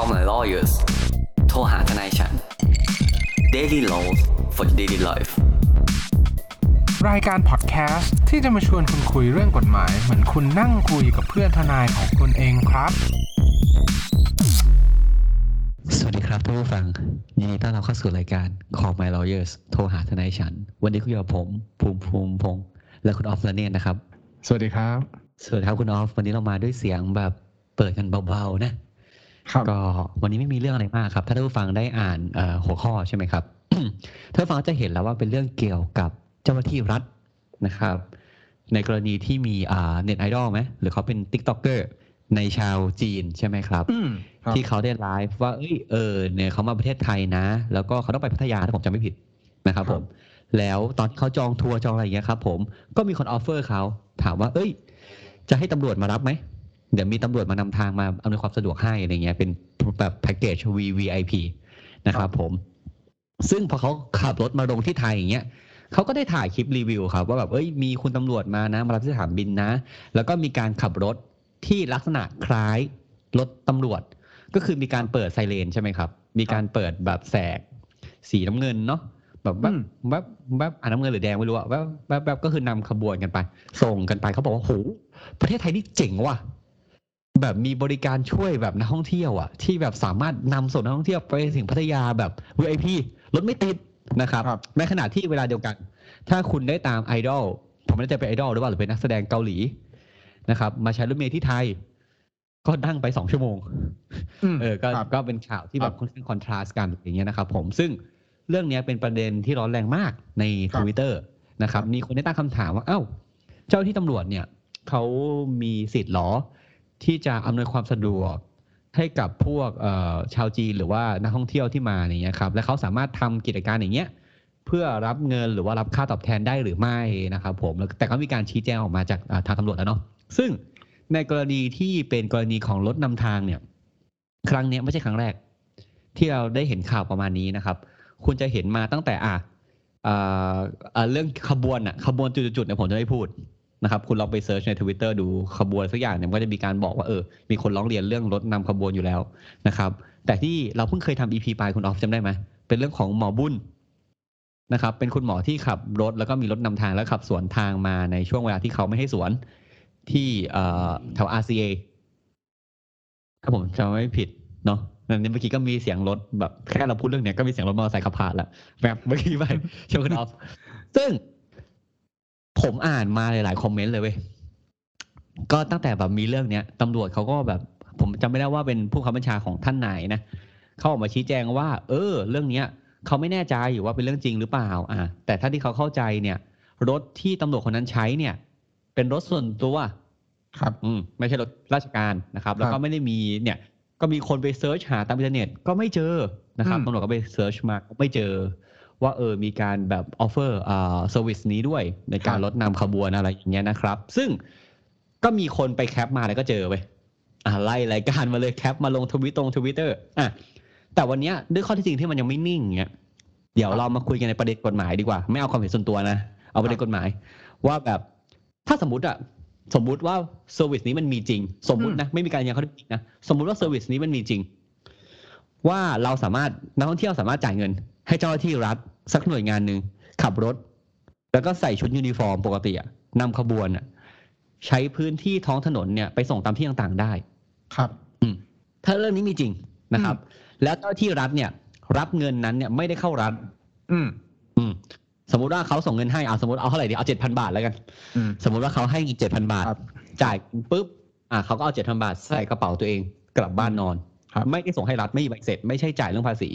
Call my lawyers โทรหาทนายฉัน Daily Laws for daily life รายการพอดแคสต์ที่จะมาชวนคุณคุยเรื่องกฎหมาย เหมือนคุณนั่งคุยกับเพื่อนทนายของคุณเองครับ สวัสดีครับท่านผู้ฟัง ยินดีต้อนรับเข้าสู่รายการ Call My Lawyers โทรหาทนายฉัน วันนี้คุยกับผม ภูมิภูมิพงษ์และคุณออฟละเนตนะครับ สวัสดีครับ สวัสดีครับคุณออฟ วันนี้เรามาด้วยเสียงแบบเปิดกันเบาๆนะครับ ก็วันนี้ไม่มีเรื่องอะไรมากครับ ถ้าท่านผู้ฟังได้อ่านเอ่อหัวข้อใช่ไหมครับท่านผู้ฟังจะเห็นแล้วว่าเป็นเรื่องเกี่ยวกับเจ้าหน้าที่รัฐนะครับ ในกรณีที่มีอ่าเน็ตไอดอลไหมหรือเขาเป็น TikToker ในชาวจีนใช่ไหมครับอืมครับ ที่เขาได้ไลฟ์ว่าเอ้ยเออเนี่ยเขามาประเทศไทยนะ แล้วก็เขาต้องไปพัทยาถ้าผมจำไม่ผิดนะครับครับผมแล้วตอนที่เขาจองทัวร์จองอะไรอย่างเงี้ยครับ ผมก็มีคน offer เขาถามว่า เอ้ย จะให้ตำรวจมารับไหม เดี๋ยวมีตำรวจมานำทางมาอำนวยความสะดวกให้อะไรเงี้ยเป็นแบบแพ็กเกจ VVIP นะครับผม ซึ่งพอเขาขับรถมาลงที่ไทยอย่างเงี้ยเขาก็ได้ถ่ายคลิปรีวิวครับว่าแบบเอ้ยมีคุณตำรวจมานะ มารับที่สนามบินนะ แล้วก็มีการขับรถที่ลักษณะคล้ายรถตำรวจ ก็คือมีการเปิดไซเรนใช่ไหมครับ มีการเปิดแบบแสกสีน้ำเงินเนาะแบบแบอืบมแบบแบบอ่าน้ำเงินหรือแดงไม่รู้อะแบบแบบแบบก็คือนำขบวนกันไป ส่งกันไปเขาบอกว่าโหประเทศไทยนี่เจ๋งว่ะ แบบมีบริการช่วยแบบนักท่องเที่ยวอะ ที่แบบสามารถนำส่งนักท่องเที่ยวไปถึงพัทยาแบบ VIP รถไม่ติดนะครับครับในขณะที่เวลาเดียวกัน ถ้าคุณได้ตามไอดอลผมไม่แน่ใจเป็นไอดอลหรือเปล่าหรือเป็นนักแสดงเกาหลีนะครับ มาใช้รถเมล์ที่ไทย ก็นั่งไปสองชั่วโมงมเออก็ครับก็เป็นข่าวที่คแบรับบค่อนข้างคอนทราสต์กันอย่างเงี้ยนะครับผมซึ่งเรื่องเนี้ยเป็นประเด็นที่ร้อนแรงมากในครัทบวิตเตอร์นะครับ มีคนได้ตั้งคำถามว่า เอ้า เจ้าหน้าที่ตำรวจเนี่ยเขามีสิทธิ์หรอ ที่จะอำนวยความสะดวกให้กับพวกชาวจีนหรือว่านักท่องเที่ยวที่มาเงี้ยครับและเขาสามารถทำกิจการอย่างเงี้ยเพื่อรับเงินหรือว่ารับค่าตอบแทนได้หรือไม่นะครับผมแล้วแต่ก็มีการชี้แจงออกมาจากทางตำรวจแล้วเนาะซึ่งในกรณีที่เป็นกรณีของรถนำทางเนี่ย ครั้งนี้ไม่ใช่ครั้งแรก ที่เราได้เห็นข่าวประมาณนี้นะครับ คุณจะเห็นมาตั้งแต่อะอ่าเรื่องขบวนอะขบวนจุดๆเนี่ยผมจะไม่พูด นะครับคุณลองไป search ในทวิตเตอร์ดูขบวนสักอย่างเนี่ยก็จะมีการบอกว่าเออมีคนร้องเรียนเรื่องรถนำขบวนอยู่แล้วนะครับ แต่ที่เราเพิ่งเคยทำ EP ไปคุณออฟจำได้ไหมเป็นเรื่องของหมอบุญนะครับ เป็นคุณหมอที่ขับรถแล้วก็มีรถนำทางแล้วขับสวนทางมาในช่วงเวลาที่เขาไม่ให้สวนที่เอ่อแถว RCA ถ้าผมจำไม่ผิดเนาะนั่นเมื่อกี้ก็มีเสียงรถแบบแค่เราพูดเรื่องเนี้ยก็มีเสียงรถมอเตอร์ไซค์ขับผ่านแล้วแบบเมื่อกี้ไปเชมคุณออฟซึ่ง ผมอ่านมาหลายๆคอมเมนต์เลยเว้ยก็ตั้งแต่แบบมีเรื่องเนี้ยตำรวจเขาก็แบบ ผมจำไม่ได้ว่าเป็นผู้ขับบัญชาของท่านไหนนะเขาออกมาชี้แจงว่า เออ เรื่องเนี้ยเขาไม่แน่ใจอยู่ว่าเป็นเรื่องจริงหรือเปล่า อะแต่ถ้าที่เขาเข้าใจเนี่ย รถที่ตำรวจคนนั้นใช้เนี่ย เป็นรถส่วนตัวครับ อืมไม่ใช่รถราชการนะครับ แล้วครับก็ไม่ได้มีเนี่ย ก็มีคนไป search หาตามอินเทอร์เน็ตก็ไม่เจอนะครับอืมตำรวจก็ไป search มาก็ไม่เจอ ว่าเออมีการแบบ offer อ่า service นี้ด้วยในการรถนำขบวนอะไรอย่างเงี้ยนะครับ ซึ่งก็มีคนไป cap มาแล้วก็เจอไปอ่าไล่รายการมาเลย cap มาลงทวิตตรงทวิตเตอร์อะแต่วันเนี้ยด้วยข้อที่จริงที่มันยังไม่นิ่งเงี้ยเดี๋ยวเรามาคุยกันในประเด็นกฎหมายดีกว่า ไม่เอาความเห็นส่วนตัวนะ เอาประเด็นกฎหมาย ว่าแบบถ้าสมมติอะสมมุติว่า service นี้มันมีจริง สมมุตินะไม่มีการยืนยันข้อเท็จจริงนะสมมุติว่า service นี้มันมีจริง ว่าเราสามารถนักท่องเที่ยวสามารถจ่ายเงิน ให้เจ้าหน้าที่รัฐสักหน่วยงานหนึ่งขับรถ แล้วก็ใส่ชุดยูนิฟอร์มปกติอะนำขบวนอะใช้พื้นที่ท้องถนนเนี่ยไปส่งตามที่ต่างๆได้ ครับถ้าเรื่องนี้มีจริงนะครับ แล้วเจ้าหน้าที่รัฐเนี่ย รับเงินนั้นเนี่ยไม่ได้เข้ารัฐ อืม อืม สมมุติว่าเขาส่งเงินให้เอาสมมติเอาเท่าไหร่ดีเอาเจ็ดพันบาทแล้วกัน อืม สมมุติว่าเขาให้เจ็ดพันบาท ครับจ่ายปุ๊บ อ่าเขาก็เอาเจ็ดพันบาทใส่กระเป๋าตัวเองกลับบ้านนอน ครับไม่ได้ส่งให้รัฐไม่มีใบเสร็จ ไม่ใช่จ่ายเรื่องภาษี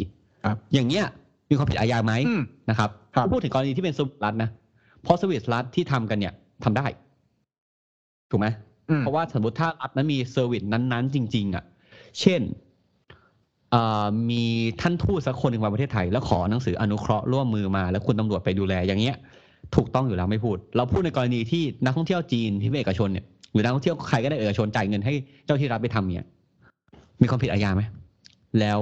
ครับ อย่างเงี้ย มีความผิดอาญาไหมอืมนะครับครับพูดถึงกรณีที่เป็นสวิสรัฐนะเพราะสวิสรัฐที่ทำกันเนี่ยทำได้ ถูกไหมอืมเพราะว่าสมมติถ้ารัฐนั้นมี service นั้นๆ จริง ๆ อะ เช่นเอ่อมีท่านทูตสักคนหนึ่งมาประเทศไทย แล้วขอหนังสืออนุเคราะห์ร่วมมือมา แล้วคุณตำรวจไปดูแลอย่างเงี้ย ถูกต้องอยู่แล้วไม่พูด เราพูดในกรณีที่นักท่องเที่ยวจีนที่เป็นเอกชนเนี่ยหรือนักท่องเที่ยวใครก็ได้เอกชนจ่ายเงินให้เจ้าที่รัฐไปทำเนี่ยมีความผิดอาญาไหมแล้ว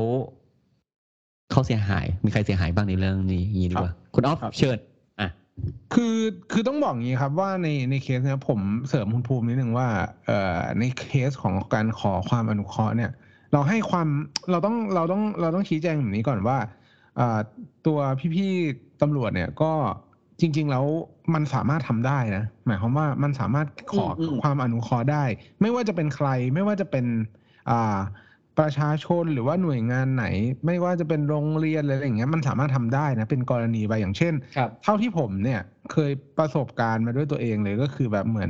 เขาเสียหาย มีใครเสียหายบ้างในเรื่องนี้อย่างนี้ดีกว่า คุณออฟครับเชิญอะคือคือต้องบอกอย่างนี้ครับว่าในในเคสเนี้ยผมเสริมคุณภูมินิดนึงว่าเอ่อในเคสของการขอความอนุเคราะห์เนี่ย เราให้ความเราต้องเราต้องเราต้องชี้แจงแบบนี้ก่อนว่าอ่าตัวพี่ๆตำรวจเนี่ยก็จริง ๆ แล้วมันสามารถทำได้นะ หมายความว่ามันสามารถขออืมอืมความอนุเคราะห์ได้ ไม่ว่าจะเป็นใครไม่ว่าจะเป็นอ่า ประชาชนหรือว่าหน่วยงานไหน ไม่ว่าจะเป็นโรงเรียนอะไรอย่างเงี้ยมันสามารถทำได้นะ เป็นกรณีไปอย่างเช่นครับเท่าที่ผมเนี่ยเคยประสบการณ์มาด้วยตัวเองเลยก็คือแบบเหมือน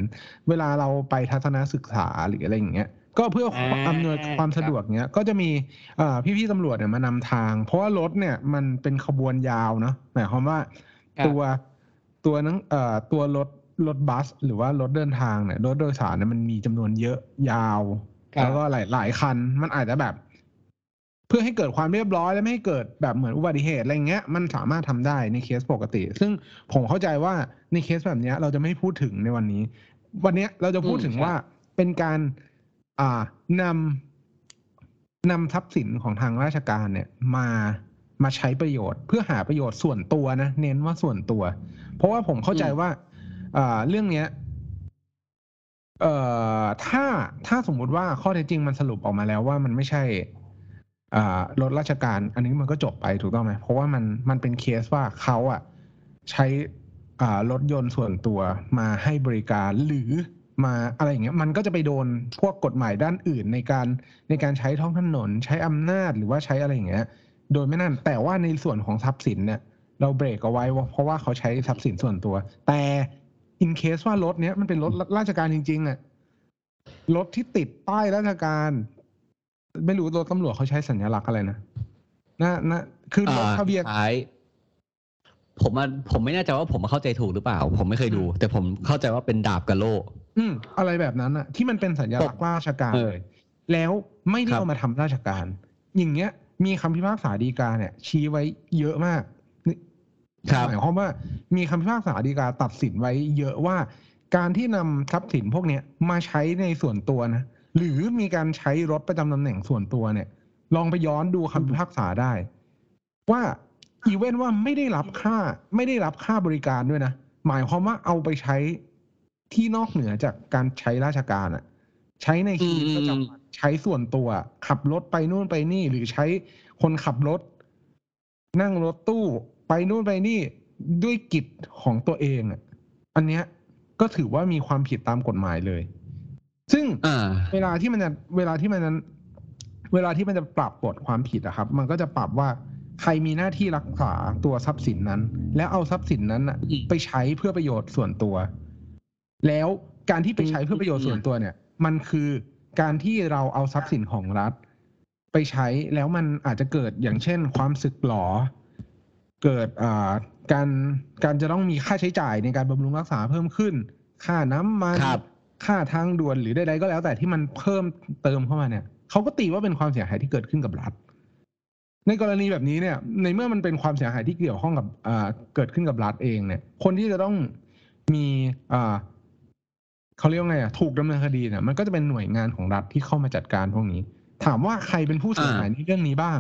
เวลาเราไปทัศนศึกษาหรืออะไรอย่างเงี้ยก็เพื่ออ่าอำนวยความสะดวกเนี้ยก็จะมีเอ่อพี่ๆตำรวจเนี่ยมานำทาง เพราะว่ารถเนี่ยมันเป็นขบวนยาวเนาะหมายความว่าครับตัวตัวนั้นเอ่อตัวรถรถบัส หรือว่ารถเดินทางเนี่ยรถโดยสารเนี่ยมันมีจำนวนเยอะยาวครับ แล้วก็หลายหลายคันมันอาจจะแบบ เพื่อให้เกิดความเรียบร้อยและไม่ให้เกิดแบบเหมือนอุบัติเหตุอะไรเงี้ย มันสามารถทำได้ในเคสปกติ ซึ่งผมเข้าใจว่าในเคสแบบเนี้ยเราจะไม่พูดถึงในวันนี้ วันเนี้ยเราจะพูดถึงอืมครับว่าเป็นการ อ่านำนำทรัพย์สินของทางราชการเนี่ย มามาใช้ประโยชน์เพื่อหาประโยชน์ส่วนตัวนะ เน้นว่าส่วนตัว เพราะว่าผมเข้าใจว่าอ่าเรื่องเนี้ย เอ่อถ้าถ้าสมมุติว่าข้อเท็จจริงมันสรุปออกมาแล้วว่ามันไม่ใช่อ่ารถราชการ อันนี้มันก็จบไปถูกต้องไหมเพราะว่ามันมันเป็นเคสว่าเขาอะใช้อ่ารถยนต์ส่วนตัวมาให้บริการหรือมาอะไรอย่างเงี้ยมันก็จะไปโดนพวกกฎหมายด้านอื่นในการในการใช้ท้องถนน ใช้อำนาจหรือว่าใช้อะไรอย่างเงี้ย โดยไม่นั่นแต่ว่าในส่วนของทรัพย์สินเนี่ยเราเบรกเอาไว้เพราะว่าเขาใช้ทรัพย์สินส่วนตัว แต่ อินเคสว่ารถเนี้ยมันเป็นรถราชการจริง ๆอะรถที่ติดป้ายราชการ ไม่รู้รถตำรวจเขาใช้สัญลักษณ์อะไรนะนะนะคือรถทะเบียนท้ายผมอะผมไม่แน่ใจว่าผมเข้าใจถูกหรือเปล่า ผมไม่เคยดู แต่ผมเข้าใจว่าเป็นดาบกับโล่อืมอะไรแบบนั้นอะที่มันเป็นสัญลักษณ์ราชการเออเลยแล้วไม่ได้ครับเอามาทำราชการ อย่างเงี้ย มีคำพิพากษาฎีกาเนี่ย ชี้ไว้เยอะมากนี่ครับ หมายความว่ามีคำพิพากษาฎีกาตัดสินไว้เยอะว่า การที่นำทรัพย์สินพวกเนี้ยมาใช้ในส่วนตัวนะหรือมีการใช้รถประจำตำแหน่งส่วนตัวเนี่ย ลองไปย้อนดูคำพิพากษาได้ ว่าอีเวนว่าไม่ได้รับค่า ไม่ได้รับค่าบริการด้วยนะหมายความว่าเอาไปใช้ที่นอกเหนือจากการใช้ราชการอะใช้ในชีวิตประจำวันใช้ส่วนตัว ขับรถไปนู่นไปนี่หรือใช้คนขับรถ นั่งรถตู้ ไปนู่นไปนี่ด้วยกิจของตัวเองอะอันเนี้ยก็ถือว่ามีความผิดตามกฎหมายเลย ซึ่งอ่าเวลาที่มันจะเวลาที่มันนั้น เวลาที่มันจะปรับบทความผิดอะครับ มันก็จะปรับว่าใครมีหน้าที่รักษาตัวทรัพย์สินนั้น แล้วเอาทรัพย์สินนั้นอะอืมไปใช้เพื่อประโยชน์ส่วนตัว แล้วการที่ไปใช้เพื่อประโยชน์ส่วนตัวเนี่ย มันคือการที่เราเอาทรัพย์สินของรัฐ ไปใช้แล้วมันอาจจะเกิดอย่างเช่น ความสึกหรอ เกิดอ่าการการจะต้องมีค่าใช้จ่ายในการบำรุงรักษาเพิ่มขึ้น ค่าน้ำมันครับค่าทางด่วนหรือใดๆก็แล้วแต่ที่มันเพิ่มเติมเข้ามาเนี่ยเขาก็ตีว่าเป็นความเสียหายที่เกิดขึ้นกับรัฐ ในกรณีแบบนี้เนี่ย ในเมื่อมันเป็นความเสียหายที่เกี่ยวข้องกับอ่าเกิดขึ้นกับรัฐเองเนี่ย คนที่จะต้องมีอ่าเขาเรียกว่าไงอะถูกดำเนินคดีเนี่ยมันก็จะเป็นหน่วยงานของรัฐที่เข้ามาจัดการพวกนี้ ถามว่าใครเป็นผู้เสียหายในเรื่องนี้บ้าง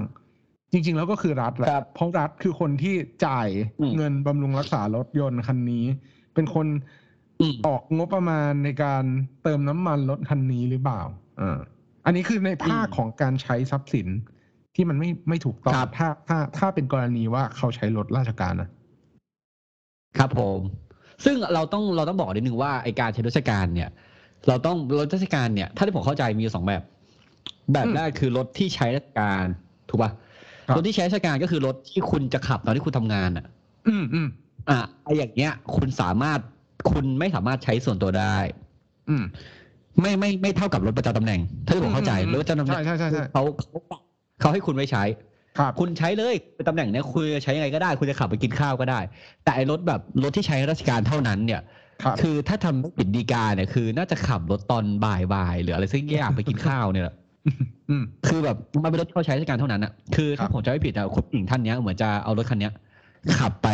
จริง ๆ แล้วก็คือรัฐแหละครับเพราะรัฐคือคนที่จ่ายอืมเงินบำรุงรักษารถยนต์คันนี้ เป็นคนอืมออกงบประมาณในการเติมน้ำมันรถคันนี้หรือเปล่าอ่าอันนี้คือในภาคอืมของการใช้ทรัพย์สินที่มันไม่ไม่ถูกต้องครับถ้าถ้าถ้าเป็นกรณีว่าเขาใช้รถราชการนะครับผม ซึ่งเราต้องเราต้องบอกนิดนึงว่าไอการใช้ราชการเนี่ย เราต้องรถราชการเนี่ย ถ้าที่ผมเข้าใจมีอยู่สองแบบ แบบแรกคือรถที่ใช้ราชการถูกป่ะ รถที่ใช้ราชการก็คือรถที่คุณจะขับตอนที่คุณทำงานอะ อืมอืมอะไออย่างเงี้ย คุณสามารถคุณไม่สามารถใช้ส่วนตัวได้ อืม ไม่ไม่ไม่เท่ากับรถประจำตำแหน่ง ถ้าที่ผมเข้าใจอืมอืมรถประจำตำแหน่งใช่ใช่ใช่ใช่ เขาเขาเขาให้คุณไว้ใช้ ครับ คุณใช้เลยเป็นตำแหน่งเนี้ยคุณจะใช้ยังไงก็ได้ คุณจะขับไปกินข้าวก็ได้ แต่ไอรถแบบรถที่ใช้ราชการเท่านั้นเนี่ย ครับ คือถ้าทำไม่ผิดดีกาเนี่ยคือ น่าจะขับรถตอนบ่ายบ่ายๆหรืออะไรสักอย่างไปกินข้าวเนี่ยแหละอืม คือแบบมันเป็นรถที่เขาใช้ราชการเท่านั้นอะคือครัถ้าบผมจำไม่ผิดอะคุณหญิงท่านเนี้ยเหมือนจะเอารถคันเนี้ยขับไป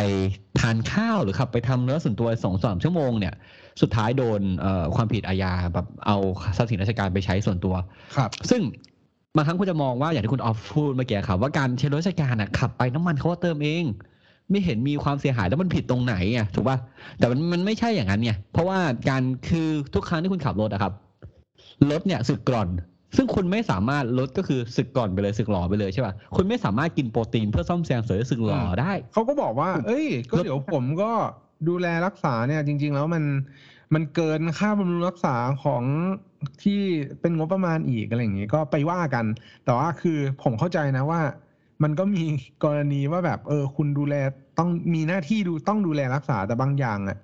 ทานข้าวหรือขับไปทำเนื้อส่วนตัวสองสามชั่วโมงเนี่ย สุดท้ายโดนเอ่อความผิดอาญาแบบเอาทรัพย์สินราชการไปใช้ส่วนตัว ครับ ซึ่งบางครั้งคุณจะมองว่าอย่างที่คุณออฟพูดเมื่อกี้ครับว่าการใช้รถราชการอะขับไปน้ำมันเขาก็เติมเอง ไม่เห็นมีความเสียหายแล้วมันผิดตรงไหนอะถูกป่ะแต่มันมันไม่ใช่อย่างนั้นไงเพราะว่าการคือทุกครั้งที่คุณขับรถอะครับรถเนี่ยสึกกร่อน ซึ่งคุณไม่สามารถลดก็คือสึกก่อนไปเลยสึกหล่อไปเลยใช่ป่ะคุณไม่สามารถกินโปรตีนเพื่อซ่อมแซมเสริมสึกหล่อได้ เขาก็บอกว่า เอ้ย ก็เดี๋ยวผมก็ดูแลรักษาเนี่ย จริง ๆ แล้วมันมันเกินค่าบำรุงรักษาของที่เป็นงบประมาณอีกอะไรอย่างงี้ก็ไปว่ากัน แต่ว่าคือผมเข้าใจนะว่า มันก็มีกรณีว่าแบบ เออ คุณดูแลต้องมีหน้าที่ดูต้องดูแลรักษาแต่บางอย่างอะ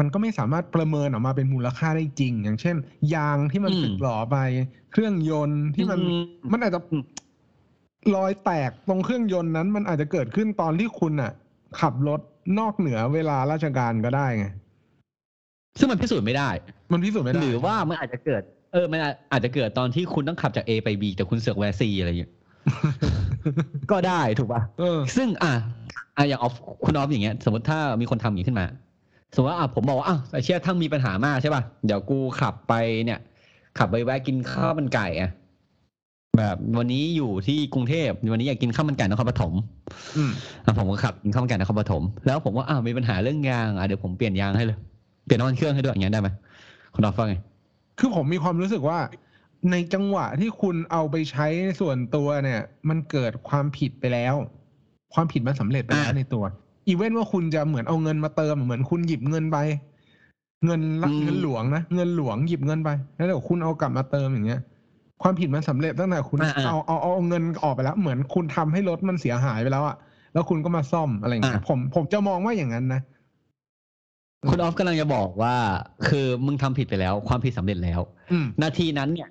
มันก็ไม่สามารถประเมินออกมาเป็นมูลค่าได้จริง อย่างเช่น ยางที่มันอืมสึกหรอไป เครื่องยนต์ที่มันอืมมันอาจจะอืมรอยแตกตรงเครื่องยนต์นั้น มันอาจจะเกิดขึ้นตอนที่คุณอะ ขับรถนอกเหนือเวลาราชการก็ได้ไงซึ่งมันพิสูจน์ไม่ได้ มันพิสูจน์ไม่ได้ หรือว่ามันอาจจะเกิด เออ มันอาจอาจจะเกิดตอนที่คุณต้องขับจาก A ไป B แต่คุณเสือกแวะ C อะไรอย่างเงี้ย ก็ได้ถูกป่ะเออซึ่งอะอะอย่างออฟคุณออฟอย่างเงี้ย สมมติถ้ามีคนทำอย่างนี้ขึ้นมา สมมติว่าอะผมบอกว่าอะไอเชี่ยทั้งมีปัญหามากใช่ป่ะเดี๋ยวกูขับไปเนี่ย ขับไปแวะกินข้าวมันไก่อะแบบวันนี้อยู่ที่กรุงเทพวันนี้อยากกินข้าวมันไก่นครปฐมอืมอะผมก็ขับกินข้าวมันไก่นครปฐมแล้วผมว่าอ้าวมีปัญหาเรื่องยางอะเดี๋ยวผมเปลี่ยนยางให้เลยเปลี่ยนน้ำมันเครื่องให้ด้วยอย่างเงี้ยได้ไหมคุณออฟว่าไงคือผมมีความรู้สึกว่า ในจังหวะที่คุณเอาไปใช้ส่วนตัวเนี่ย มันเกิดความผิดไปแล้ว ความผิดมันสำเร็จไปแล้วอ่าในตัว อีเวนต์ว่าคุณจะเหมือนเอาเงินมาเติมเหมือนคุณหยิบเงินไป เงินละอืมเงินหลวงนะเงินหลวงหยิบเงินไป แล้วเดี๋ยวคุณเอากลับมาเติมอย่างเงี้ย ความผิดมันสำเร็จตั้งแต่คุณอ่าอ่าเอาเอาเอาเงินออกไปแล้ว เหมือนคุณทำให้รถมันเสียหายไปแล้วอะแล้วคุณก็มาซ่อมอะไรอย่างเงี้ยอ่าผมผมจะมองว่าอย่างนั้นนะคุณออฟกำลังจะบอกว่า คือมึงทำผิดไปแล้ว ความผิดสำเร็จแล้วอืมนาทีนั้นเนี่ย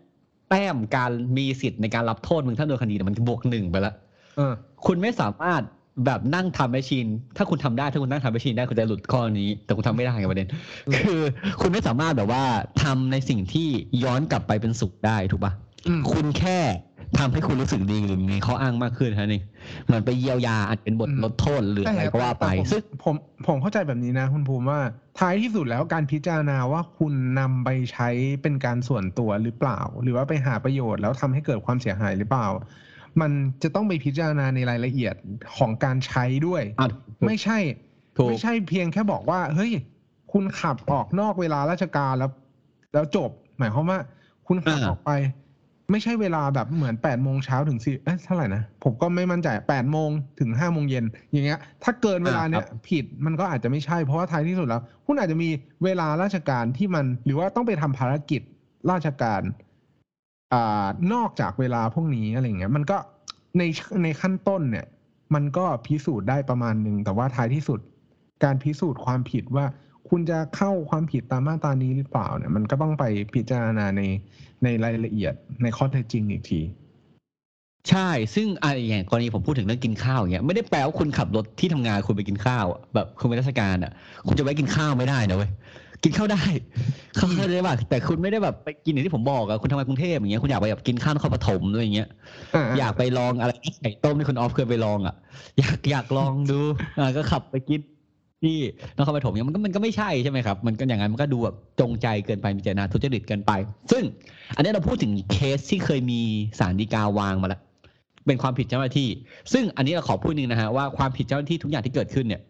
แต้มการมีสิทธิ์ในการรับโทษมึงถ้าโดนคดีเนี่ยมันบวกหนึ่งไปแล้วเออคุณไม่สามารถ แบบนั่งทำแมชชีน ถ้าคุณทำได้ถ้าคุณนั่งทำแมชชีนได้คุณจะหลุดข้อนี้ แต่คุณทำไม่ได้ไงประเด็นอืมคือ คุณไม่สามารถแบบว่าทำในสิ่งที่ย้อนกลับไปเป็นสุขได้ถูกปะอืมคุณแค่ทำให้คุณรู้สึกดีหรือมีข้ออ้างมากขึ้นเท่านั้นเองเหมือนไปเยียวยาอาจเป็นบทอืมลดโทษหรืออะไรก็ว่าไปแต่ผมซึ่งผมผมเข้าใจแบบนี้นะ คุณภูมิว่าท้ายที่สุดแล้วการพิจารณาว่าคุณนำไปใช้เป็นการส่วนตัวหรือเปล่า หรือว่าไปหาประโยชน์แล้วทำให้เกิดความเสียหายหรือเปล่า มันจะต้องไปพิจารณาในรายละเอียดของการใช้ด้วยอะไม่ใช่ถูกไม่ใช่เพียงแค่บอกว่า เฮ้ย คุณขับออกนอกเวลาราชการแล้ว แล้วจบ หมายความว่า คุณขับอ่าออกไป ไม่ใช่เวลาแบบเหมือนแปดโมงเช้าถึงสี่เอ๊ะเท่าไหร่นะผมก็ไม่มั่นใจแปดโมงถึงห้าโมงเย็นอย่างเงี้ย ถ้าเกินเวลาเนี้ยผิดมันก็อาจจะไม่ใช่เพราะว่าท้ายที่สุดแล้ว คุณอาจจะมีเวลาราชการที่มันหรือว่าต้องไปทำภารกิจราชการ อนอกจากเวลาพวกนี้อะไรเงี้ย มันก็ในในขั้นต้นเนี่ย มันก็พิสูจน์ได้ประมาณหนึ่งแต่ว่าท้ายที่สุด การพิสูจน์ความผิดว่าคุณจะเข้าความผิดตามมาตรานี้หรือเปล่าเนี่ย มันก็ต้องไปพิจารณาในในรายละเอียดในข้อเท็จจริงอีกที ใช่ ซึ่งอะอย่างกรณีผมพูดถึงเรื่องกินข้าวอย่างเงี้ยไม่ได้แปลว่าคุณขับรถที่ทำงานคุณไปกินข้าว แบบคุณเป็นราชการอะ คุณจะไปกินข้าวไม่ได้นะเว้ย กินข้าวได้เข้าใจได้ป่ะแต่คุณไม่ได้แบบไปกินอย่างที่ผมบอกอะคุณทำงานกรุงเทพอย่างเงี้ยคุณอยากไปแบบกินข้าวนครปฐมอะไรอย่างเงี้ยอ่าอยากไปลองอะไรไก่ต้มที่คุณออฟเคยไปลองอะอยากอยากลองดูอ่าก็ขับไปกินที่นครปฐมเนี่ยมันก็มันก็ไม่ใช่ใช่ไหมครับ มันก็อย่างนั้นมันก็ดูแบบจงใจเกินไปมีเจตนาทุจริตเกินไป ซึ่ง อันนี้เราพูดถึงเคสที่เคยมีสารดีกาวางมาแล้วเป็นความผิดเจ้าหน้าที่ ซึ่งอันนี้เราขอพูดหนึงนะฮะว่าความผิดเจ้าหน้าที่ทุกอย่างที่เกิดขึ้นเนี่ย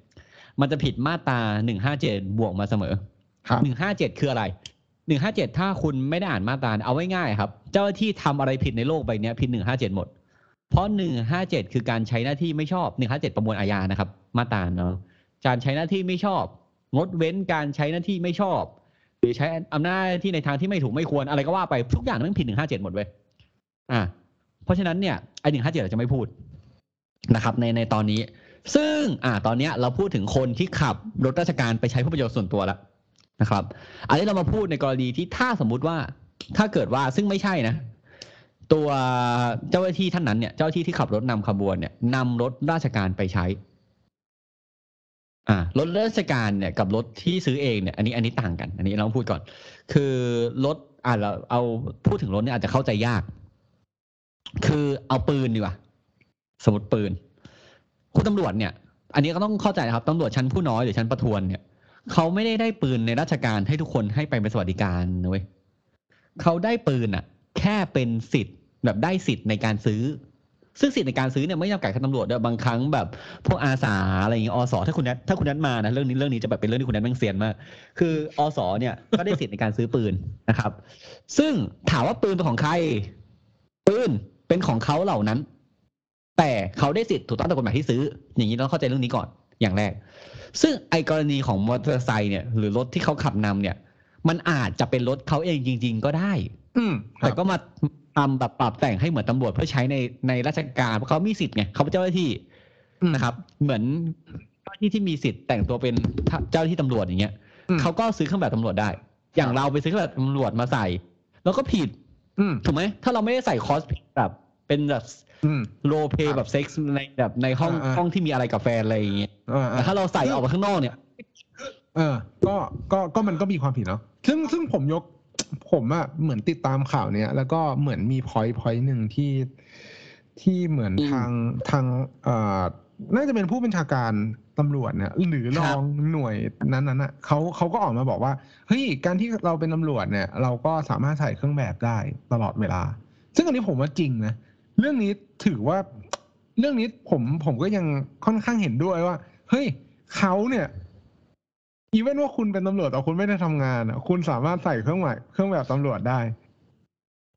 มันจะผิดมาตราหนึ่งห้าเจ็ดบวกมาเสมอครับ หนึ่งห้าเจ็ดคืออะไรหนึ่งห้าเจ็ดถ้าคุณไม่ได้อ่านมาตราเอาไว้ง่ายครับ เจ้าหน้าที่ทำอะไรผิดในโลกใบนี้ผิดหนึ่งห้าเจ็ดหมด เพราะหนึ่งห้าเจ็ดคือการใช้หน้าที่ไม่ชอบหนึ่งห้าเจ็ดประมวลอาญานะครับ มาตราเนาะการใช้หน้าที่ไม่ชอบ งดเว้นการใช้หน้าที่ไม่ชอบ หรือใช้อำนาจที่ในทางที่ไม่ถูกไม่ควรอะไรก็ว่าไปทุกอย่างมันผิดหนึ่งห้าเจ็ดหมดเว้ยอ่า เพราะฉะนั้นเนี่ยไอหนึ่งห้าเจ็ดเราจะไม่พูดนะครับ ในในตอนนี้ ซึ่งอ่าตอนเนี้ยเราพูดถึงคนที่ขับรถราชการไปใช้เพื่อประโยชน์ส่วนตัวแล้ว นะครับ อันนี้เรามาพูดในกรณีที่ถ้าสมมุติว่าถ้าเกิดว่าซึ่งไม่ใช่นะ ตัวเจ้าหน้าที่ท่านนั้นเนี่ยเจ้าหน้าที่ที่ขับรถนำขบวนเนี่ยนำรถราชการไปใช้ อ่ารถราชการเนี่ยกับรถที่ซื้อเองเนี่ยอันนี้อันนี้ต่างกัน อันนี้เราพูดก่อน คือรถอ่าเราเอาพูดถึงรถเนี่ยอาจจะเข้าใจยาก คือเอาปืนดีกว่าสมมติปืน คุณตำรวจเนี่ย อันนี้ก็ต้องเข้าใจนะครับตำรวจชั้นผู้น้อยหรือชั้นประทวนเนี่ย เขาไม่ได้ได้ปืนในราชการให้ทุกคนให้ไปเป็นสวัสดิการนะเว้ยเขาได้ปืนอะแค่เป็นสิทธิ์แบบได้สิทธิ์ในการซื้อ ซึ่งสิทธิ์ในการซื้อเนี่ยไม่จำกัดแค่ตำรวจด้วยบางครั้งแบบ พวกอาสาอะไรอย่างเงี้ยอสถ้าคุณนัทถ้าคุณนัทมานะเรื่องนี้เรื่องนี้จะแบบเป็นเรื่องที่คุณนัทแม่งเซียนมาก คืออสเนี่ยก็ได้สิทธิ์ในการซื้อปืนนะครับ ซึ่งถามว่าปืนเป็นของใคร ปืนเป็นของเขาเหล่านั้น แต่เขาได้สิทธิ์ถูกต้องตามกฎหมายที่ซื้อ อย่างนี้เราเข้าใจเรื่องนี้ก่อนอย่างแรก ซึ่งไอกรณีของมอเตอร์ไซค์เนี่ย หรือรถที่เขาขับนำเนี่ย มันอาจจะเป็นรถเขาเองจริง ๆ ก็ได้ อืมครัแต่บก็มาทำแบบปรับแต่งให้เหมือนตำรวจเพื่อใช้ในในราชการเพราะเขามีสิทธิ์ไงเขาเป็นเจ้าหน้าที่อืมนะครับ เหมือนเจ้าหน้าที่ที่มีสิทธิ์แต่งตัวเป็นเจ้าหน้าที่ตำรวจอย่างเงี้ยอืมเขาก็ซื้อเครื่องแบบตำรวจได้ อย่างเราไปซื้อเครื่องแบบตำรวจมาใส่ แล้วก็ผิดอืมถูกไหมถ้าเราไม่ได้ใส่ cos แบบเป็นแบบอืม roleplay แบบเซ็กซ์ในแบบในห้องอ่าๆห้องที่มีอะไรกับแฟนอะไรอย่างเงี้ยอ่า แต่ถ้าเราใส่ออกมาข้างนอกเนี่ย เออ ก็ก็ก็มันก็มีความผิดเนาะซึ่งซึ่งผมยกผมอะเหมือนติดตามข่าวเนี้ยแล้วก็เหมือนมี point point หนึ่งที่ที่เหมือนอืมทางทางเอ่อน่าจะเป็นผู้บัญชาการตำรวจเนี่ยหรือรครัอบงหน่วยนั้นนั้นอะเขาเขาก็ออกมาบอกว่าเฮ้ยการที่เราเป็นตำรวจเนี่ย เราก็สามารถใส่เครื่องแบบได้ตลอดเวลา ซึ่งอันนี้ผมว่าจริงนะเรื่องนี้ถือว่า เรื่องนี้ผมผมก็ยังค่อนข้างเห็นด้วยว่า เฮ้ยเขาเนี่ยอีเวนว่าคุณเป็นตำรวจแต่คุณไม่ได้ทำงานอะ คุณสามารถใส่เครื่องหมายเครื่องแบบตำรวจได้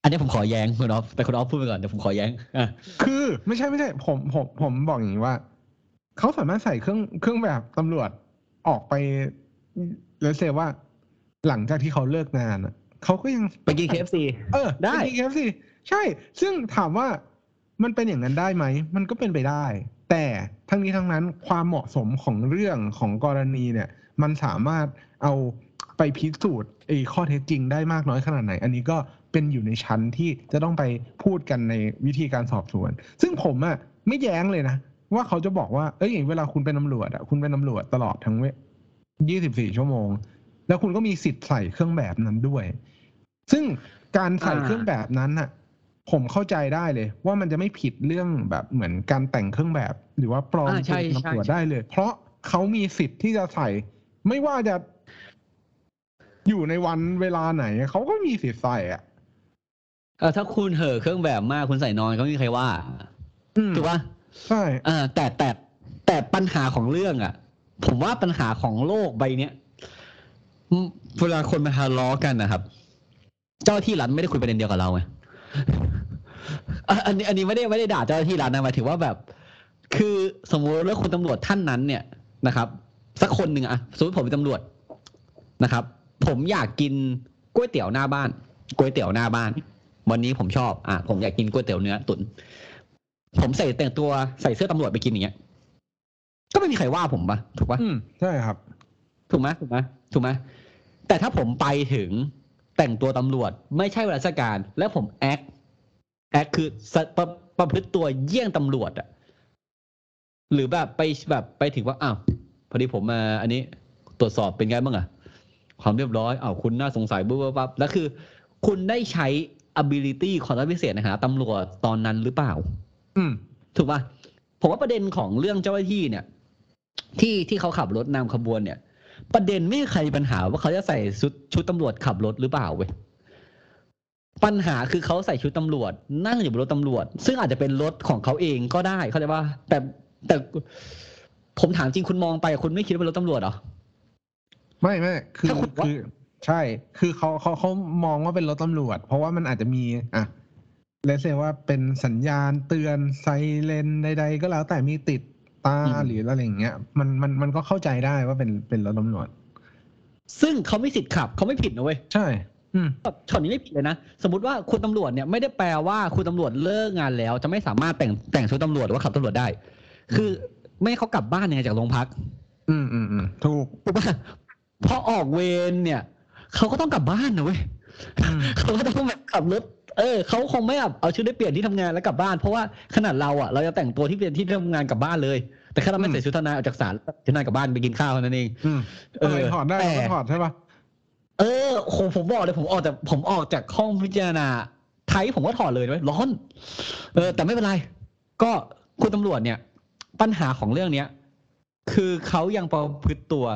อันนี้ผมขอแย้งคุณออฟแต่คุณออฟพูดไปก่อนเดี๋ยวผมขอแย้งอะคือไม่ใช่ไม่ใช่ ผมผมผมบอกอย่างนี้ว่าเขาสามารถใส่เครื่องเครื่องแบบตำรวจออกไปแล้วเซว่า หลังจากที่เขาเลิกงานอะเขาก็ยังไปกิน KFC เออได้ปครับสิใช่ ซึ่งถามว่ามันเป็นอย่างนั้นได้ไหมมันก็เป็นไปได้ แต่ทั้งนี้ทั้งนั้นความเหมาะสมของเรื่องของกรณีเนี่ย มันสามารถเอาไปพิสูจน์ไอ้ข้อเท็จจริงได้มากน้อยขนาดไหน อันนี้ก็เป็นอยู่ในชั้นที่จะต้องไปพูดกันในวิธีการสอบสวน ซึ่งผมอะไม่แย้งเลยนะ ว่าเขาจะบอกว่าเอ้ยเวลาคุณเป็นตำรวจอะคุณเป็นตำรวจตลอดทั้งเว24ชั่วโมง แล้วคุณก็มีสิทธิ์ใส่เครื่องแบบนั้นด้วย ซึ่งการใส่เครื่องแบบนั้นน่ะผมเข้าใจได้เลย ว่ามันจะไม่ผิดเรื่องแบบเหมือนการแต่งเครื่องแบบ หรือว่าปลอมอ่าใช่เป็นใช่ตำรวจได้เลย เพราะเขามีสิทธิ์ที่จะใส่ ไม่ว่าจะอยู่ในวันเวลาไหนเขาก็มีสิทธิ์ใส่อะเออถ้าคุณเห่อะเครื่องแบบมากคุณใส่นอนก็ไม่มีใครว่าอืมถูกปะใช่เออแต่แต่แต่ปัญหาของเรื่องอะ ผมว่าปัญหาของโลกใบเนี้ยอืมเวลาคนมาทะเลาะกันนะครับ เจ้าหน้าที่รัฐไม่ได้คุยประเด็นเดียวกับเราไงอะอันนี้อันนี้ไม่ได้ไม่ได้ด่าเจ้าหน้าที่รัฐนะหมายถึงว่าแบบ คือสมมติว่าคุณตำรวจท่านนั้นเนี่ยนะครับ สักคนหนึ่งอะสมมติผมเป็นตำรวจนะครับ ผมอยากกินก๋วยเตี๋ยวหน้าบ้านก๋วยเตี๋ยวหน้าบ้าน วันนี้ผมชอบอะผมอยากกินก๋วยเตี๋ยวเนื้อตุ๋นผมใส่แต่งตัวใส่เสื้อตำรวจไปกินอย่างเงี้ย ก็ไม่มีใครว่าผมปะถูกปะอืมใช่ครับ ถูกไหมถูกไหมถูกไหมแต่ถ้าผมไปถึงแต่งตัวตำรวจไม่ใช่ราชการ แล้วผมแอคแอคคือสะประประพฤติตัวเยี่ยงตำรวจอะ หรือแบบไปแบบไปถึงว่าอ้าวพอดีผมมาอันนี้ตรวจสอบเป็นไงบ้างอะความเรียบร้อยอ้าวคุณน่าสงสัยบุ๊บบุ๊บปั๊บแล้วคือ คุณได้ใช้ ability ความรับพิเศษนะฮะตำรวจตอนนั้นหรือเปล่า อืม ถูกป่ะผมว่าประเด็นของเรื่องเจ้าหน้าที่เนี่ย ที่ที่เขาขับรถนำขบวนเนี่ย ประเด็นไม่มีใครมีปัญหาว่าเขาจะใส่ชุดชุดตำรวจขับรถหรือเปล่าเว้ยปัญหาคือเขาใส่ชุดตำรวจ นั่งอยู่บนรถตำรวจ ซึ่งอาจจะเป็นรถของเขาเองก็ได้เข้าใจป่ะแต่ แต่ผมถามจริงคุณมองไปคุณไม่คิดว่าเป็นรถตำรวจเหรอ ไม่ไม่คือถ้าคุณว่าคือใช่ คือเขาเขาเขามองว่าเป็นรถตำรวจ เพราะว่ามันอาจจะมี อะเลเซว่าเป็นสัญญาณเตือนไซเรนใด ๆ ก็แล้วแต่มีติดตาหรืออะไรอย่างเงี้ย มันมันมันก็เข้าใจได้ว่าเป็นเป็นรถตำรวจ ซึ่งเขาไม่สิทธิ์ขับเขาไม่ผิดนะเว้ยใช่อืมแบบช็อตนี้ไม่ผิดเลยนะ สมมติว่าคุณตำรวจเนี่ยไม่ได้แปลว่าคุณตำรวจเลิกงานแล้ว จะไม่สามารถแต่งแต่งชุดตำรวจหรือว่าขับตำรวจได้ คือไม่ให้เขากลับบ้านยังไงจากโรงพัก อืมอืมอืมถูกถูกปะพอออกเวรเนี่ยเขาก็ต้องกลับบ้านนะเว้ยอืมเขาก็ต้องแบบขับรถเออเขาคงไม่แบบเอาชุดได้เปลี่ยนที่ทำงานแล้วกลับบ้านเพราะว่าขนาดเราอะเราจะแต่งตัวที่เป็นที่ทำงานกลับบ้านเลย แต่แค่เราไม่ใส่ชุดทนายออกจากศาลทนายกลับบ้านไปกินข้าวเท่านั้นเองอืมเอออะไรถอดได้แต่เราก็ถอดใช่ปะเออโหผมบอกเลยผมออกจากผมออกจากห้องพิจารณาไทยผมก็ถอดเลยนะร้อน เออ แต่ไม่เป็นไร ก็คุณตำรวจเนี่ย ปัญหาของเรื่องเนี้ย คือเขายังประพฤติตัว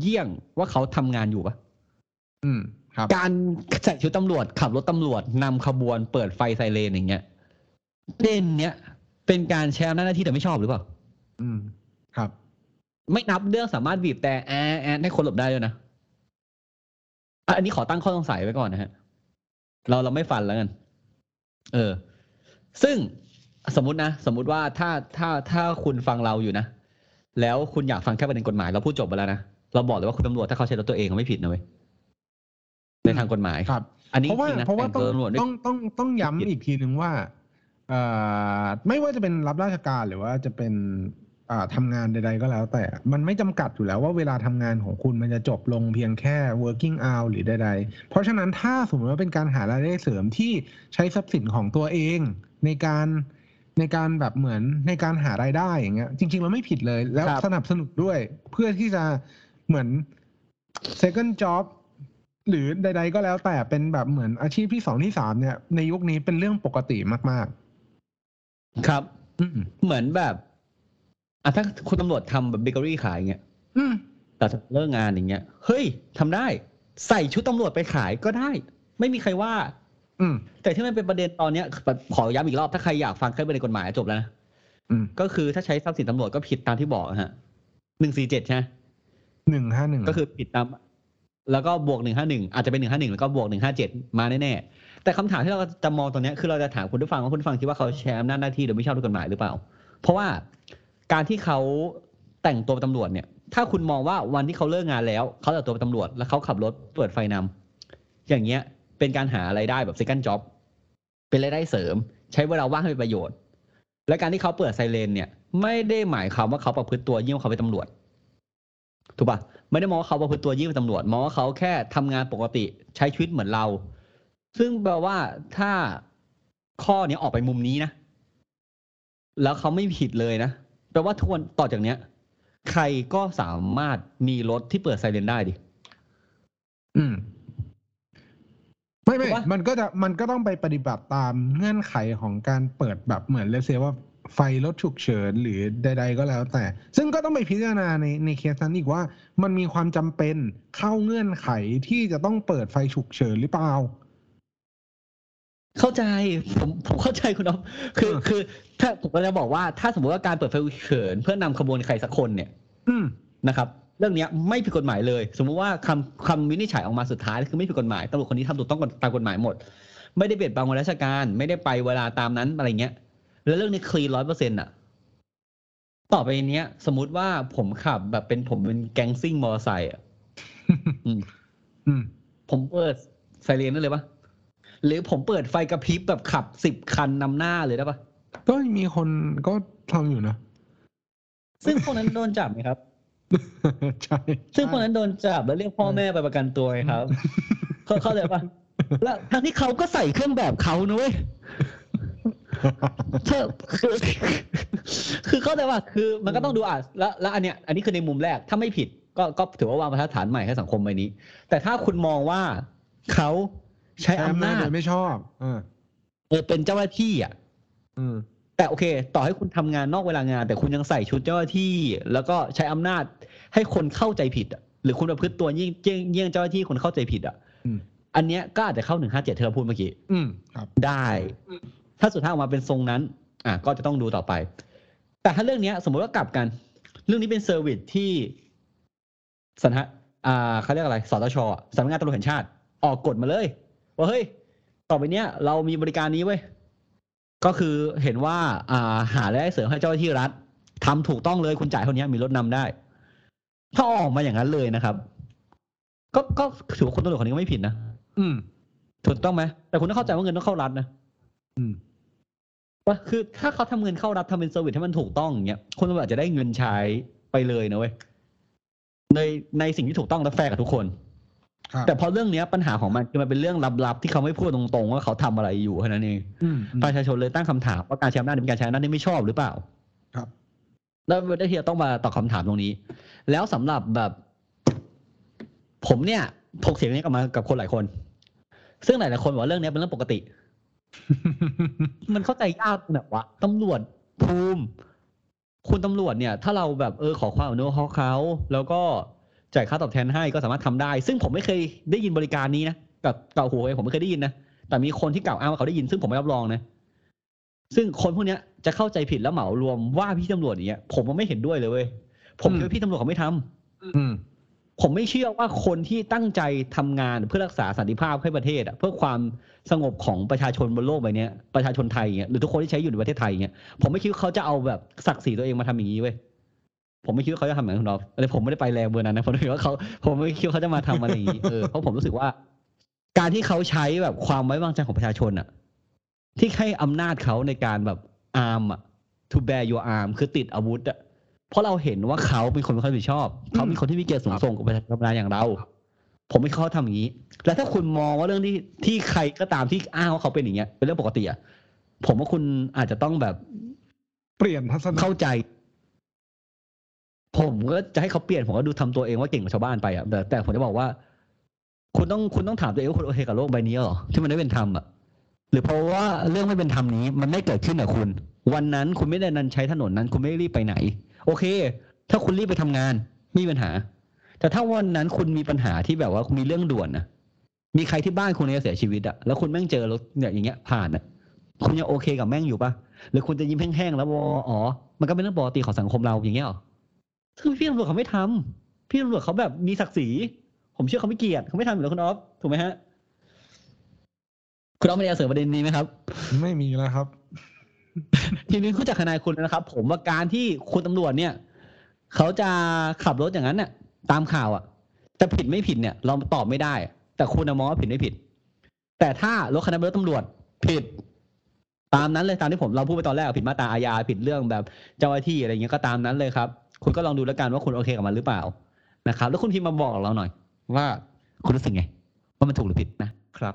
เยี่ยงว่าเขาทำงานอยู่ปะอืม ครับ การใส่ชุดตำรวจขับรถตำรวจนำขบวนเปิดไฟไซเรนอย่างเงี้ยเด่นเนี้ยเป็นการใช้อำนาจหน้าที่แต่ไม่ชอบหรือเปล่า อืม ครับ ไม่นับเรื่องสามารถบีบแต่แอร์แอร์ให้คนหลบได้ด้วยนะอะอันนี้ขอตั้งข้อสงสัยไว้ก่อนนะฮะ เราเราไม่ฟันแล้วกัน เออ ซึ่ง สมมตินะ สมมติว่าถ้าถ้าถ้าคุณฟังเราอยู่นะ แล้วคุณอยากฟังแค่ประเด็นกฎหมาย เราพูดจบไปแล้วนะ เราบอกเลยว่าคุณตำรวจถ้าเขาใช้รถตัวเองเขาไม่ผิดนะเว้ยในทางกฎหมายครับ อันนี้เพราะว่าจงนเพราะว่าแต่ต้องตำรวจด้วยต้องต้องต้องย้ำอีกทีหนึ่งว่าเอ่อไม่ว่าจะเป็นรับราชการหรือว่าจะเป็นอ่าทำงานใด ๆ ก็แล้ว แต่มันไม่จำกัดอยู่แล้วว่าเวลาทำงานของคุณมันจะจบลงเพียงแค่ working hour หรือใด ๆ เพราะฉะนั้นถ้าสมมติว่าเป็นการหารายได้เสริมที่ใช้ทรัพย์สินของตัวเองในการ ในการแบบเหมือนในการหารายได้อย่างเงี้ย จริง ๆ เราไม่ผิดเลย แล้วครับสนับสนุนด้วย เพื่อที่จะเหมือน second job หรือใด ๆ ก็แล้วแต่เป็นแบบเหมือนอาชีพที่สองที่สามเนี่ย ในยุคนี้เป็นเรื่องปกติมากครับๆอืมเหมือนแบบอะถ้าคุณตำรวจทำแบบเบเกอรี่ขายอย่างเงี้ยอืมแต่เลิกงานอย่างเงี้ย เฮ้ยทำได้ ใส่ชุดตำรวจไปขายก็ได้ ไม่มีใครว่า อืม แต่ที่มันเป็นประเด็นตอนเนี้ยขอย้ำอีกรอบถ้าใครอยากฟังแค่ประเด็นกฎหมายจบแล้วนะอืมก็คือถ้าใช้ทรัพย์สินตำรวจก็ผิดตามที่บอกอะฮะหนึ่งสี่เจ็ดใช่ไหมหนึ่งห้าหนึ่งก็คือผิดตาม แล้วก็บวกหนึ่งห้าหนึ่งอาจจะเป็นหนึ่งห้าหนึ่งแล้วก็บวกหนึ่งห้าเจ็ดมาแน่ๆแต่คำถามที่เราจะมองตรงเนี้ยคือเราจะถามคุณผู้ฟังว่าคุณผู้ฟังคิดว่าเขาใช้อำนาจหน้าที่โดยไม่ชอบด้วยกฎหมายหรือเปล่า เพราะว่าการที่เขาแต่งตัวเป็นตำรวจเนี่ย ถ้าคุณมองว่าวันที่เขาเลิกงานแล้ว เขาแต่งตัวเป็นตำรวจแล้วเขาขับรถเปิดไฟนำอย่างเงี้ย เป็นการหาไรายได้แบบ second job เป็นรายได้เสริม ใช้เวลาว่างให้เป็นประโยชน์ และการที่เขาเปิดไซเรนเนี่ย ไม่ได้หมายความว่าเขาประพฤติตัวยิ่งเขาเป็นตำรวจถูกปะไม่ได้มองว่าเขาประพฤติตัวยิ่งกว่าตำรวจมองว่าเขาแค่ทำงานปกติใช้ชีวิตเหมือนเรา ซึ่งแปลว่าถ้าข้อเนี้ออกไปมุมนี้นะแล้วเขาไม่ผิดเลยนะแปลว่าทวนต่อจากเนี้ย ใครก็สามารถมีรถที่เปิดไซเรนได้ดิ อืม ไม่ไม่ถูกปะมันก็จะมันก็ต้องไปปฏิบัติตามเงื่อนไขของการเปิดแบบเหมือนเลเซว่าไฟรถฉุกเฉินหรือใด ๆ ก็แล้วแต่ ซึ่งก็ต้องไปพิจารณาในในเคสนั้นอีกว่า มันมีความจำเป็นเข้าเงื่อนไขที่จะต้องเปิดไฟฉุกเฉินหรือเปล่า เข้าใจผมผมเข้าใจคุณอ๊อฟคือเออคือ ถ้าผมก็จะบอกว่าถ้าสมมติว่าการเปิดไฟฉุกเฉินเพื่อนำขบวนใครสักคนเนี่ย อืมนะครับ เรื่องเนี้ยไม่ผิดกฎหมายเลย สมมุติว่าคำคำวินิจฉัยออกมาสุดท้ายคือไม่ผิดกฎหมายตำรวจคนนี้ทำถูกต้องตามกฎหมายหมด ไม่ได้เบียดบังวันราชการ ไม่ได้ไปเวลาตามนั้นอะไรเงี้ย แล้วเรื่องนี้คลีนร้อยเปอร์เซ็นต์อะ ต่อไปเนี้ย สมมุติว่าผมขับแบบเป็นผมเป็นแก๊งซิ่งมอเตอร์ไซค์อะอืมอืมผมเปิดไซเรนได้เลยปะหรือผมเปิดไฟกระพริบแบบขับสิบคันนำหน้าเลยได้ปะก็มีคนก็ทำอยู่นะ ซึ่งพวกนั้นโดนจับไหมครับ ใช่ซึ่งพวกนั้นโดนจับแล้วเรียกพ่อแม่ไปประกันตัวไงครับเขาเข้าใจปะแล้วทั้งที่เขาก็ใส่เครื่องแบบเขานะเว้ยเธอคือคือเข้าใจว่าคือมันก็ต้องดูอะแล้วแล้วอันเนี้ยอันนี้คือในมุมแรกถ้าไม่ผิด ก็ก็ถือว่าวางบรรทัดฐานใหม่ให้สังคมใบนี้ แต่ถ้าคุณมองว่าเขาใช้ใช้อำอำนานาจจโดยไม่ชอบอ่าเออเป็นเจ้าหน้าที่อะอืมแต่โอเค ต่อให้คุณทำงานนอกเวลางาน แต่คุณยังใส่ชุดเจ้าหน้าที่ แล้วก็ใช้อำนาจ ให้คนเข้าใจผิดอะหรือคุณประพฤติตัวยิ่งเยี่ยงเยี่ยงเจ้าหน้าที่คนเข้าใจผิดอะอืมอันเนี้ยก็อาจจะเข้าหนึ่งห้าเจ็ดที่เราพูดเมื่อกี้อืมครับได้ ถ้าสุดท้ายออกมาเป็นทรงนั้น อะก็จะต้องดูต่อไป แต่ถ้าเรื่องเนี้ย สมมติว่ากลับกัน เรื่องนี้เป็นเซอร์วิสที่สนะอ่าเขาเรียกอะไรสตช. อะสำนักงานตำรวจแห่งชาติ ออกกฎมาเลย ว่าเฮ้ย ต่อไปเนี้ย เรามีบริการนี้เว้ยก็คือเห็นว่า อ่าหารายได้เสริมให้เจ้าหน้าที่รัฐทำถูกต้องเลยคุณจ่ายเท่านี้มีรถนำได้ ถ้าออกมาอย่างนั้นเลยนะครับ ก็ก็ถือว่าคนตำรวจคนนี้ก็ไม่ผิดนะอืมถูกต้องไหมแต่คุณต้องเข้าใจว่าเงินต้องเข้ารัฐนะอืมว่าคือถ้าเขาทำเงินเข้ารัฐทำเป็น service ให้มันถูกต้องอย่างเงี้ยคนตำรวจอาจจะได้เงินใช้ไปเลยนะเว้ยในในสิ่งที่ถูกต้องและแฟร์กับทุกคนครับแต่พอเรื่องเนี้ยปัญหาของมันคือมันเป็นเรื่องลับๆที่เขาไม่พูดตรงๆว่าเขาทำอะไรอยู่แค่นั้นเองอืมอืมประชาชนเลยตั้งคำถามว่าการใช้อำนาจเป็นการใช้อำนาจที่ไม่ชอบหรือเปล่าครับ แล้วได้ที่จะต้องมาตอบคำถามตรงนี้ แล้วสำหรับแบบ ผมเนี่ยถกเสียงนี้กับมากับคนหลายคน ซึ่งหลายๆคนบอกว่าเรื่องนี้เป็นเรื่องปกติ มันเข้าใจยากแบบว่าตำรวจภูมิคุณตำรวจเนี่ย ถ้าเราแบบเออขอความอนุเคราะห์เขาแล้วก็จ่ายค่าตอบแทนให้ก็สามารถทำได้ ซึ่งผมไม่เคยได้ยินบริการนี้นะกับเก่าหัวเองผมไม่เคยได้ยินนะแต่มีคนที่กล่าวอ้างว่าเขาได้ยินซึ่งผมไม่รับรองนะ ซึ่งคนพวกเนี้ยจะเข้าใจผิดแล้วเหมารวมว่าพี่ตำรวจอย่างเงี้ยผมว่าไม่เห็นด้วยเลยเว้ยผมคิดว่าพี่ตำรวจเขาไม่ทำอืม ผมไม่เชื่อว่าคนที่ตั้งใจทำงานเพื่อรักษาสันติภาพให้ประเทศอะเพื่อความสงบของประชาชนบนโลกใบเนี้ยประชาชนไทยเงี้ยหรือทุกคนที่ใช้อยู่ในประเทศไทยเงี้ยผมไม่คิดว่าเขาจะเอาแบบศักดิ์ศรีตัวเองมาทำอย่างนี้เว้ยผมไม่คิดว่าเขาจะทำอย่างนั้นคุณดอฟแต่ผมไม่ได้ไปแรงเบอร์นั้นนะผมคิดว่าเขาผมไม่คิดว่าเขาจะมาทำอะไรอย่างนี้เออเพราะผมรู้สึกว่า การที่เขาใช้แบบความไว้วางใจของประชาชนอะ ที่ให้อำนาจเขาในการแบบอาร์มอะ to bear your arm คือติดอาวุธอะเพราะเราเห็นว่าเขาเป็นคนมีความรับผิดชอบ เขาเป็นคนที่มีเกียรติสูงส่งกับประชาชนธรรมดาอย่างเรา ผมไม่เขาทำอย่างนี้ แล้วถ้าคุณมองว่าเรื่องที่ที่ใครก็ตามที่อ้างว่าเขาเป็นอย่างเงี้ยเป็นเรื่องปกติอะผมว่าคุณอาจจะต้องแบบเปลี่ยนทัศนคเข้าใจ ผมก็จะให้เขาเปลี่ยนผมก็ดูทำตัวเองว่าเก่งกว่าชาวบ้านไปอะแต่แต่ผมจะบอกว่า คุณต้องคุณต้องถามตัวเองว่าคุณโอเคกับโลกใบนี้หรอที่มันไม่เป็นธรรมอะ หรือเพราะว่าเรื่องไม่เป็นธรรมนี้มันไม่เกิดขึ้นกับคุณ วันนั้นคุณไม่ได้นันใช้ถนนนั้น คุณไม่ได้รีบไปไหน โอเค ถ้าคุณรีบไปทำงานไม่มีปัญหา แต่ถ้าวันนั้นคุณมีปัญหาที่แบบว่ามีเรื่องด่วนนะมีใครที่บ้านคุณเนี่ยเสียชีวิตอะแล้วคุณแม่งเจอรถเนี่ยอย่างเงี้ยผ่านอะคุณยังโอเคกับแม่งอยู่ปะหรือคุณจะยิ้มแห้งๆแล้วอ๋อมันก็เป็นเรื่องปกติของสังคมเราอย่างเงี้ยหรอซึ่งพี่ตำรวจเขาไม่ทำพี่ตำรวจเขาแบบมีศักดิ์ศรี ผมเชื่อเขาไม่เกลียดเขาไม่ทำอยู่แล้วคุณออฟถูกไหมฮะ คุณออฟมีอะไรเสริมประเด็นนี้ไหมครับ ไม่มีแล้วครับ ทีนี้คุณจากทนายคุณนะครับ ผมว่าการที่คุณตำรวจเนี่ยเขาจะขับรถอย่างนั้นเนี่ยตามข่าวอะ่ะจะผิดไม่ผิดเนี่ย เราตอบไม่ได้ แต่คุณน่ะมองว่าผิดไม่ผิด แต่ถ้ารถคันนั้นเป็นรถตำรวจผิด ตามนั้นเลยตามที่ผมเราพูดไปตอนแรกอะผิดมาตราอาญาผิดเรื่องแบบเจ้าหน้าที่อะไรเงี้ยก็ตามนั้นเลยครับ คุณก็ลองดูแล้วกันว่าคุณโอเคกับมันหรือเปล่านะครับ แล้วคุณพิมพ์มาบอกเราหน่อย ว่าคุณรู้สึกไง ว่ามันถูกหรือผิดนะครับ